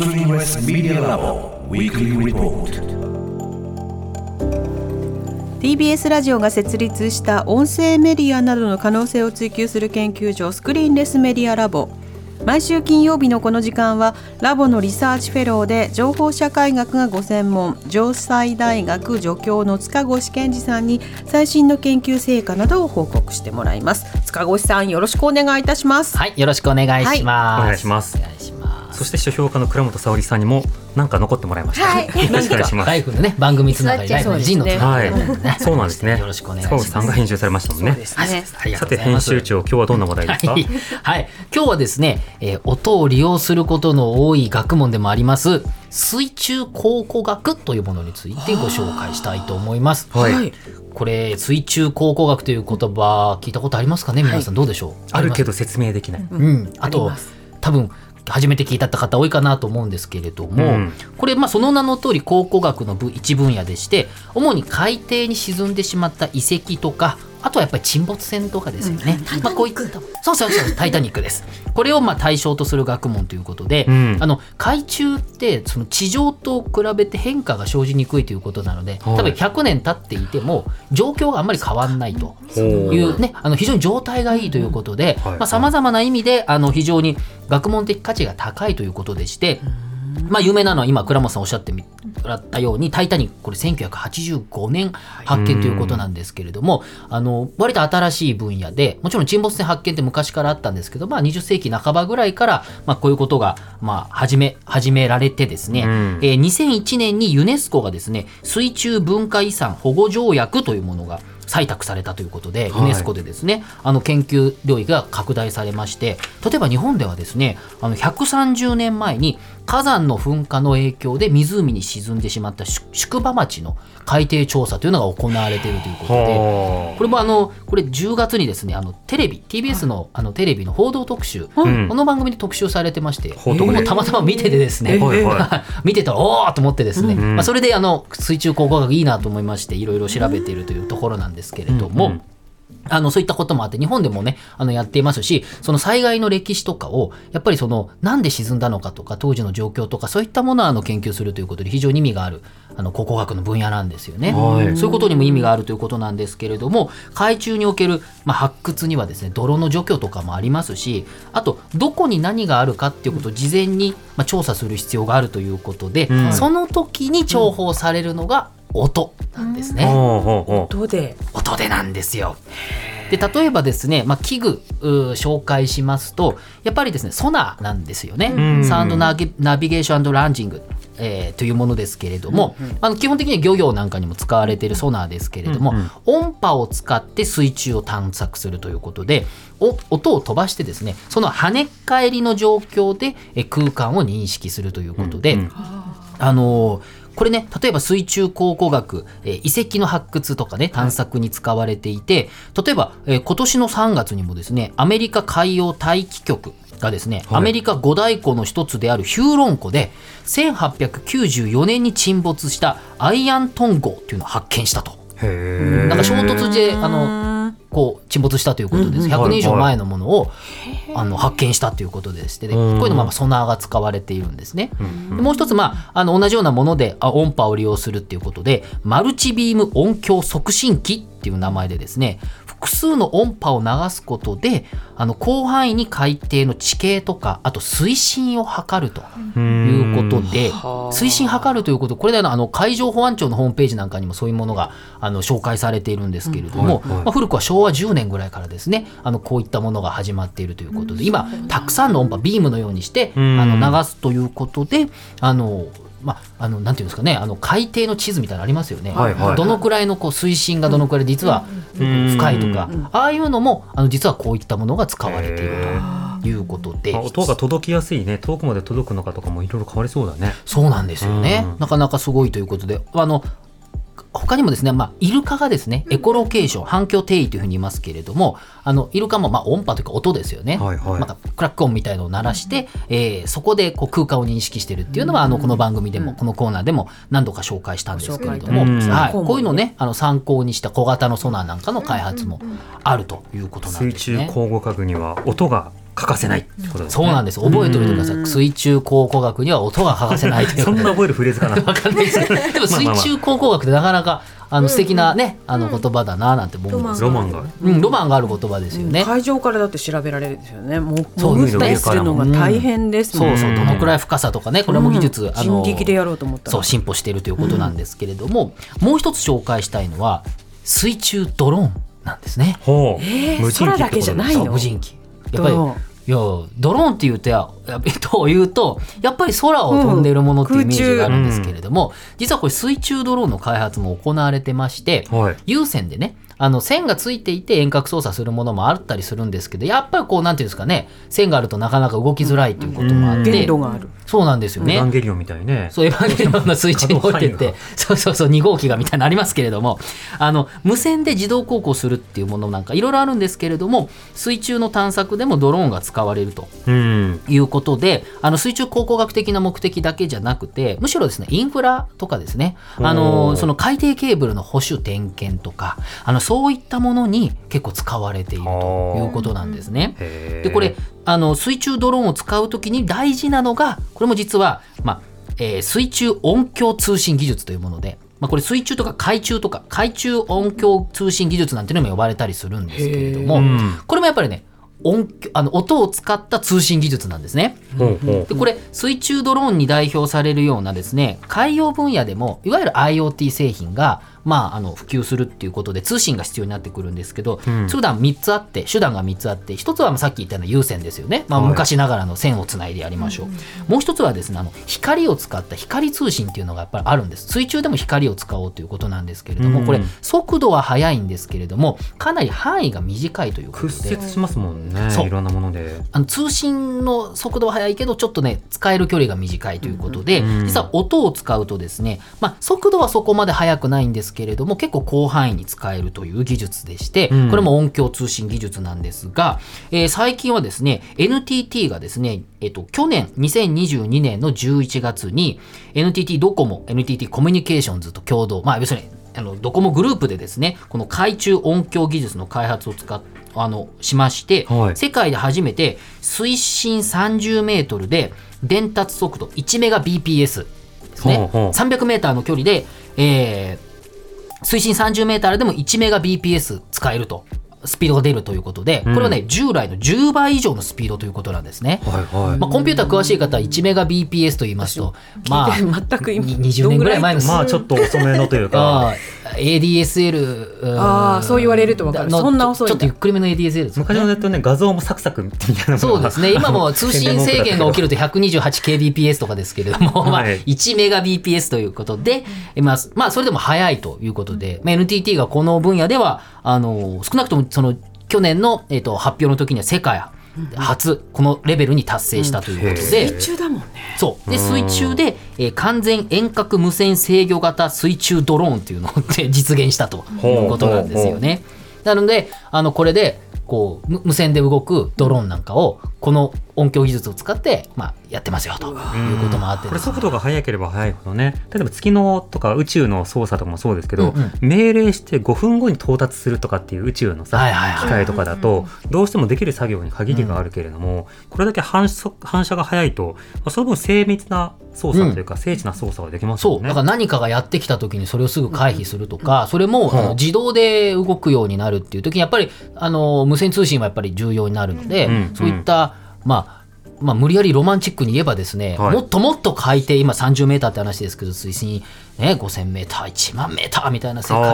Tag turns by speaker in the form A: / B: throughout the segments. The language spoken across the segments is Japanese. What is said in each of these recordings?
A: ス
B: クリーンレスメディアラボウィークリーリポート
C: TBS ラジオが設立した音声メディアなどの可能性を追求する研究所スクリーンレスメディアラボ毎週金曜日のこの時間はラボのリサーチフェローで情報社会学がご専門城西大学助教の塚越健司さんに最新の研究成果などを報告してもらいます塚越さんよろしくお願いいたします
D: はい、よろしくお願いします。
E: お願いします
D: お願いします。
E: そして書評家の倉本沙織さんにもなんか残ってもらいました。
C: はい。
E: よろしくお願いします。
D: ライフのね番組つながり、ライフの陣のつながり
E: はい、そうなんですね。
D: よろしくお願い。します。
E: さんが編集されましたもんね。さて編集長今日はどんな話題ですか？
D: はい、はい、今日はですね、えー音を利用することの多い学問でもあります水中考古学というものについてご紹介したいと思います。
E: はい。
D: これ水中考古学という言葉聞いたことありますかね？皆さんどうでしょう、
E: あるけ
D: ど
E: ど説明できない。
D: うん、あと
C: あります。
D: 多分初めて聞いた方多いかなと思うんですけれども、
E: うん
D: これ、まあ、その名の通り考古学の部一分野でして主に海底に沈んでしまった遺跡とかあとはやっぱり沈没船とかですよね。まあ、こういったそうそうそうタイタニックです。これをまあ対象とする学問ということで、
E: うん
D: あの海中ってその地上と比べて変化が生じにくいということなので、
E: はい
D: 多分100年経っていても状況があんまり変わんないと。
E: ほ
D: いうね、あの非常に状態がいいということで
E: はい
D: さまざ、まな意味であの非常に学問的価値が高いということでして、まあ、有名なのは今倉本さんおっしゃってもらったように「タイタニック」これ1985年発見ということなんですけれども、あの割と新しい分野でもちろん沈没船発見って昔からあったんですけど、まあ、20世紀半ばぐらいから、まあ、こういうことが、まあ、始め始められてですね、
E: うん。
D: えー2001年にユネスコがですね水中文化遺産保護条約というものが採択されたということで、
E: はい。
D: ユネスコでですねあの研究領域が拡大されまして例えば日本ではですねあの130年前に火山の噴火の影響で湖に沈んでしまった宿宿場町の海底調査というのが行われているということで。
E: は
D: これもあのこれ10月にですねあのテレビ TBS のあのテレビの報道特集、
E: うん。
D: この番組で特集されてまして僕もたまたま見ててですね、見てたらおおと思ってですね、
E: ん。
D: まあ、それであの水中考古学いいなと思いましていろいろ調べているというところなんですけれども。
E: うんうん
D: あのそういったこともあって日本でもねあのやっていますしその災害の歴史とかをやっぱりそのなんで沈んだのかとか当時の状況とかそういったものをあの研究するということで非常に意味があるあの考古学の分野なんですよね。
E: はい
D: そういうことにも意味があるということなんですけれども海中における、まあ、発掘にはですね泥の除去とかもありますしあとどこに何があるかっていうことを事前に、まあ、調査する必要があるということで、
E: うん
D: その時に重宝されるのが音なんですね。
E: い。ほうほうほ
C: どうで
D: 音でなんですよ。で例えばですね、まあ、器具紹介しますとやっぱりですねソナーなんですよね、
E: ん
D: サウンドナビナビゲーションランジング、えーというものですけれども、あの基本的には漁業なんかにも使われているソナーですけれども、
E: うんうん
D: 音波を使って水中を探索するということでお音を飛ばしてですねその跳ねっ返りの状況でえ空間を認識するということで、
E: うんうん
D: あのーこれね例えば水中考古学、えー遺跡の発掘とかね探索に使われていて例えば、えー今年の3月にもですねアメリカ海洋大気局がですね、
E: はい。
D: アメリカ五大湖の一つであるヒューロン湖で1894年に沈没したアイアントン号っていうのを発見したと。なんか衝突であのこう沈没したということです。100年以上前のものをあの発見したということでして、でこういうのまあソナーが使われているんですね。でもう一つ、まあ、あの同じようなものであ音波を利用するっていうことでマルチビーム音響促進機っていう名前でですね複数の音波を流すことであの広範囲に海底の地形とかあと水深を測るということで水深測るということこれであの海上保安庁のホームページなんかにもそういうものがあの紹介されているんですけれども、まあ、古くは昭和10年ぐらいからですねあのこういったものが始まっているということで今たくさんの音波ビームのようにしてあ
E: うん。
D: の流すということであのまあ、あのなんていうんですかねあの海底の地図みたいなのありますよね、
E: はいはい
D: どのくらいのこう水深がどのくらい実は深いとか、ああいうのもあの実はこういったものが使われていると。いうことで、
E: まあ音が届きやすいね。遠くまで届くのかとかもいろいろ変わりそうだね。
D: そうなんですよね、
E: うん。
D: なかなかすごいということで。あの他にもですね、まあ、イルカがですねエコロケーション反響定位というふうに言いますけれどもあのイルカもまあ音波というか音ですよね、
E: はいはい。
D: なんかクラック音みたいのを鳴らして、えーそこでこう空間を認識してるっていうのは、あのこの番組でも、このコーナーでも何度か紹介したんですけれども、はい、
C: うん
D: こういうのをねあの参考にした小型のソナーなんかの開発もあるということなん
E: 水
D: ですね。
E: 中考古学には音が欠かせない。ってことですね。
D: そうなんです。覚えておいてください、水中考古学には音が欠かせないという。
E: そんな覚えるフレーズかな。
D: わかんないですけど でも水中考古学ってなかなかあの素敵なね、あの言葉だななんて思うんです
E: ロマンが。
D: うん、ロマンがある言葉ですよね。
C: 海上からだって調べられるんですよね。もう
D: そう
C: 潜ったりするのが大変ですもん。
D: そうそう、どのくらい深さとかね、これも技術、あの
C: 人力でやろうと思ったら。
D: そう進歩しているということなんですけれども、もう一つ紹介したいのは水中ドローンなんですね。
E: ほう、
C: えー
E: 無人機ってこと
C: 空だけじゃないの？
D: 無人機。やっぱり
C: ドローン
D: いやドローンってい うとややっぱりというとやっぱり空を飛んでいるものっていうイメージがあるんですけれども、実はこれ水中ドローンの開発も行われてまして、
E: はい。
D: 有線でねあの線がついていて遠隔操作するものもあったりするんですけどやっぱりこうなんていうんですかね線があるとなかなか動きづらいということもあって、
C: 限度がある。
D: そうなんですよね
E: エヴァン。ゲリオンみたいにね
D: そう、エヴァンゲリオンの水中に置いてってそうそうそう、2号機がみたいなのありますけれども、あの、無線で自動航行するっていうものなんかいろいろあるんですけれども、水中の探索でもドローンが使われると
E: うん
D: いうことで、あの、水中考古学的な目的だけじゃなくて、むしろですね、インフラとかですね、あ
E: お
D: の、
E: ー
D: その海底ケーブルの保守点検とか、あの、そういったものに結構使われているということなんですね。でこれあの水中ドローンを使うときに大事なのがこれも実は、まあえー水中音響通信技術というもので、まあ、これ水中とか海中とか海中音響通信技術なんていうのも呼ばれたりするんですけれども、
E: うん
D: これもやっぱりね音響あの音を使った通信技術なんですね。でこれ水中ドローンに代表されるようなですね海洋分野でもいわゆる IoT 製品がまあ、あの普及するっていうことで通信が必要になってくるんですけど、
E: うん。
D: 手段3つあって手段が3つあって1つはまあさっき言ったような有線ですよね、まあ、
E: はい。
D: 昔ながらの線をつないでやりましょう、もう1つはですねあの光を使った光通信っていうのがやっぱりあるんです。水中でも光を使おうということなんですけれども、
E: うん。
D: これ速度は速いんですけれどもかなり範囲が短いということで。
E: 屈折しますもんね
D: そう。
E: いろんなもので。
D: あの通信の速度は速いけどちょっとね使える距離が短いということで、
E: うん
D: 実は音を使うとですね、まあ、速度はそこまで速くないんですけれども結構広範囲に使えるという技術でして、
E: うん。
D: これも音響通信技術なんですが、えー最近はですね NTT がですね、えっと去年2022年の11月に NTT ドコモ NTT コミュニケーションズと共同まあ要するにあのドコモグループでですねこの海中音響技術の開発を使っあのしまして、
E: はい。
D: 世界で初めて水深30メートルで伝達速度1メガ BPS ですね。
E: ほうほう。
D: 300メーターの距離で、えー水深30メーターでも1メガ BPS 使えるとスピードが出るということでこれはね、従来の10倍以上のスピードということなんですね。
E: はいはい。
D: まあ、コンピューター詳しい方は1メガ BPS と言いますと、まあ、
C: 全く今
D: に20年ぐらい前の
E: まあちょっと遅めのというか
D: ADSL うん
C: あーそう言われるとわかる。
D: の
C: そんな遅い
D: ちょっとゆっくりめの ADSL ですよね。
E: 昔のネットね画像もサクサクみたいな
D: そうですね。今も 通信制限が起きると 128kbps とかですけれども、まあ
E: はい
D: 1メガ bps ということで、まあ、まあ、それでも早いということで、まあ、NTT がこの分野では、あの、少なくともその去年の、えっと発表の時には世界初、このレベルに達成したということで、
C: 水中だもんね。
D: そう。で、水中で、えー完全遠隔無線制御型水中ドローンっていうのを 実現したということなんですよね。なので、あの、これで、こう、無無線で動くドローンなんかを、この音響技術を使って、まあ、やってますよ、ということもあって。
E: これ
D: ですね
E: 速度が速ければ速いほどね。例えば月のとか宇宙の操作とかもそうですけど、
D: うんうん。
E: 命令して5分後に到達するとかっていう宇宙のさ、
D: はいはいはい。
E: 機械とかだとどうしてもできる作業に限りがあるけれども、これだけ反射反射が速いと、まあその分精密な操作というか、精緻な操作ができます
D: そう。
E: よね。
D: だから何かがやってきた時にそれをすぐ回避するとか、それも、あの自動で動くようになるっていう時に、やっぱり、あの、無線通信はやっぱり重要になるので、
E: うん。
D: そういった、まあ、まあ、無理やりロマンチックに言えばですね、
E: はい。
D: もっともっと海底、今30メーターって話ですけど、水深、ね、5000メーター、1万メーターみたいな世界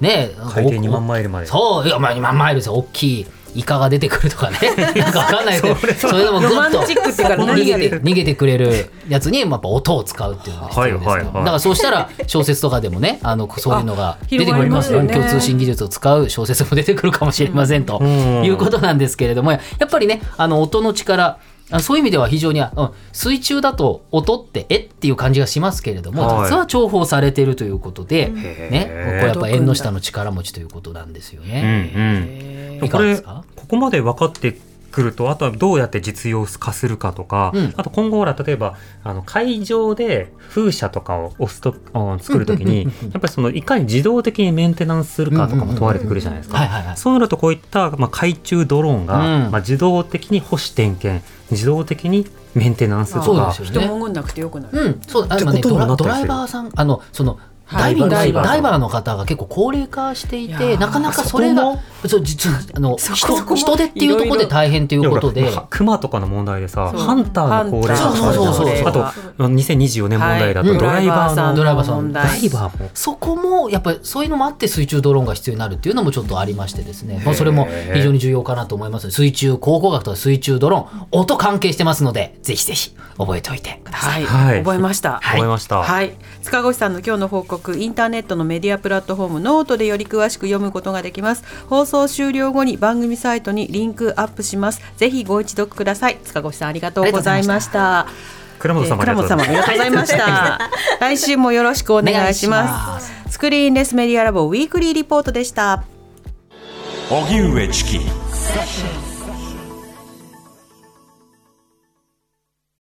D: で、ね、
E: 海底2万マイルまで。
D: そう、いや、まあ、2万マイルですよ、大きい。イカが出てくるとかね。なんかわかんないけど。それでもグッと。逃
C: 何
D: げて逃げてくれるやつにやっぱ音を使うっていうのが必要ですかだからそうしたら小説とかでもねあのそういうのが出てくる
C: ますよね。
D: 共通信技術を使う小説も出てくるかもしれませんと
E: ん。
D: いうことなんですけれどもやっぱりねあの音の力あそういう意味では非常に、うん、水中だと音ってえっていう感じがしますけれども、
E: はい。
D: 実は重宝されているということで、
E: へ
D: ね、
E: ー
D: これやっぱ縁の下の力持ちということなんですよ
E: うん
D: ね。
E: うん。これここまで分かってくるとあとはどうやって実用化するかとか、
D: うん。
E: あと今後ほら例えばあの会場で風車とかを押すとあ作るときにやっぱりそのいかに自動的にメンテナンスするかとかも問われてくるじゃないですか。そうなるとこういった、まあ、海中ドローンが、
D: うん。
E: まあ、自動的に保守点検自動的にメンテナンスとか。
D: そうですよ
C: 人潜んなくてよくなる。
D: うん、そう、あ
E: って
D: 今ね、
E: ことに
D: ドライバーさん、あの、その。
C: はい。
D: ダイビング
C: ダイバー。
D: ダイバーの方が結構高齢化していて
C: ー
D: なかなかそれがそう実はあの人人手っていうところで大変ということで。
E: いやほらクマとかの問題でさハンターの高齢化あるじゃん
D: そうそうそうそう。
E: あと2024年問題だと
D: はい
E: ドライバーの、
D: ドライバーさん
E: ダイバーも。
D: そこもやっぱりそういうのもあって水中ドローンが必要になるっていうのもちょっとありましてですね、まあ、それも非常に重要かなと思います。水中考古学とか水中ドローン音関係してますのでぜひぜひ覚えておいてください、
C: はい。覚えました。
E: 覚えました、
C: はい、塚越さんの今日の報告インターネットのメディアプラットフォームノートでより詳しく読むことができます。放送終了後に番組サイトにリンクアップします。ぜひご一読ください。塚越さんありがとうございました。
E: 倉本様
C: えー倉本様ありがとうございました。来週もよろしくお願いします。スクリーンレスメディアラボウィークリーリポートでした。
B: 荻上チキ